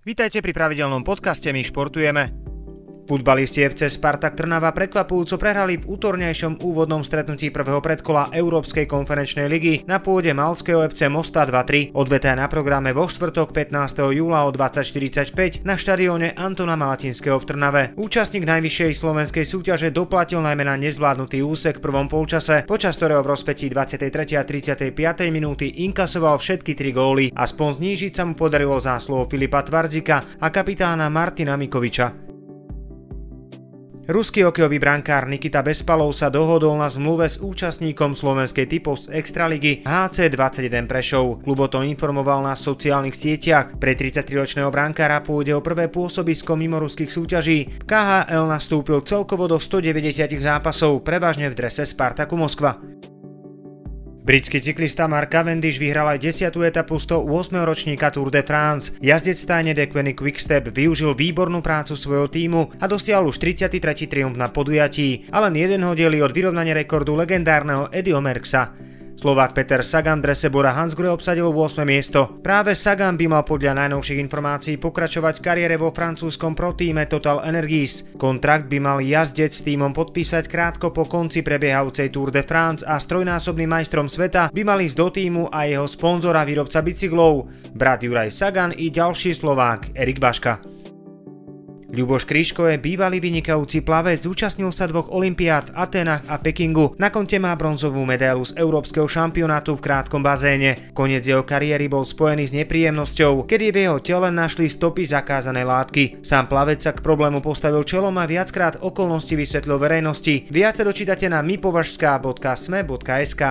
Vítajte pri pravidelnom podcaste My športujeme. Futbalisti FC Spartak Trnava prekvapujúco prehrali v útornejšom úvodnom stretnutí prvého predkola Európskej konferenčnej ligy na pôde Malského FC Mosta 2-3. Odvetá na programe vo štvrtok 15. júla o 20.45 na štadióne Antona Malatinského v Trnave. Účastník najvyššej slovenskej súťaže doplatil najmä na nezvládnutý úsek v prvom polčase, počas ktorého v rozpetí 23. a 35. minúty inkasoval všetky tri góly. Aspoň znížiť sa mu podarilo zásluho Filipa Tvardzika a kapitána Martina Mikoviča. Ruský hokejový brankár Nikita Bespalov sa dohodol na zmluve s účastníkom slovenskej typu z Extraligy HC21 Prešov. Klub o tom informoval na sociálnych sieťach. Pre 33-ročného brankára pôjde o prvé pôsobisko mimo ruských súťaží. KHL nastúpil celkovo do 190 zápasov, prevažne v drese Spartaku Moskva. Britský cyklista Mark Cavendish vyhral aj 10. etapu 108. ročníka Tour de France. Jazdec stajne Decveny Quickstep využil výbornú prácu svojho týmu a dosiahol už 33. triumf na podujatí, ale len jeden ho delí od vyrovnania rekordu legendárneho Eddieho Merksa. Slovák Peter Sagan drese Bora Hansgrohe obsadil 8. miesto. Práve Sagan by mal podľa najnovších informácií pokračovať v kariére vo francúzskom protíme Total Energies. Kontrakt by mal jazdec s týmom podpísať krátko po konci prebiehajúcej Tour de France a strojnásobným majstrom sveta by mal ísť do týmu a jeho sponzora výrobca bicyklov, brat Juraj Sagan i ďalší Slovák Erik Baška. Ľuboš Kryško je bývalý vynikajúci plavec, zúčastnil sa dvoch olimpiád v Atenách a Pekingu. Na konte má bronzovú medailu z Európskeho šampionátu v krátkom bazéne. Koniec jeho kariéry bol spojený s nepríjemnosťou, kedy v jeho tele našli stopy zakázanej látky. Sám plavec sa k problému postavil čelom a viackrát okolnosti vysvetlil verejnosti. Viac sa dočítate na mipovažská.sme.sk.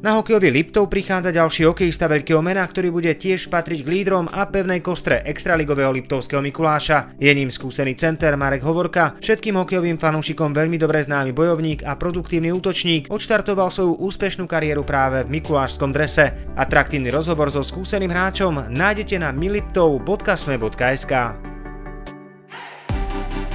Na hokejový Liptov prichádza ďalší hokejista veľkého mena, ktorý bude tiež patriť k lídrom a pevnej kostre extraligového Liptovského Mikuláša. Je ním skúsený center Marek Hovorka, všetkým hokejovým fanúšikom veľmi dobre známy bojovník a produktívny útočník, odštartoval svoju úspešnú kariéru práve v mikulášskom drese. Atraktívny rozhovor so skúseným hráčom nájdete na miliptov.sme.sk.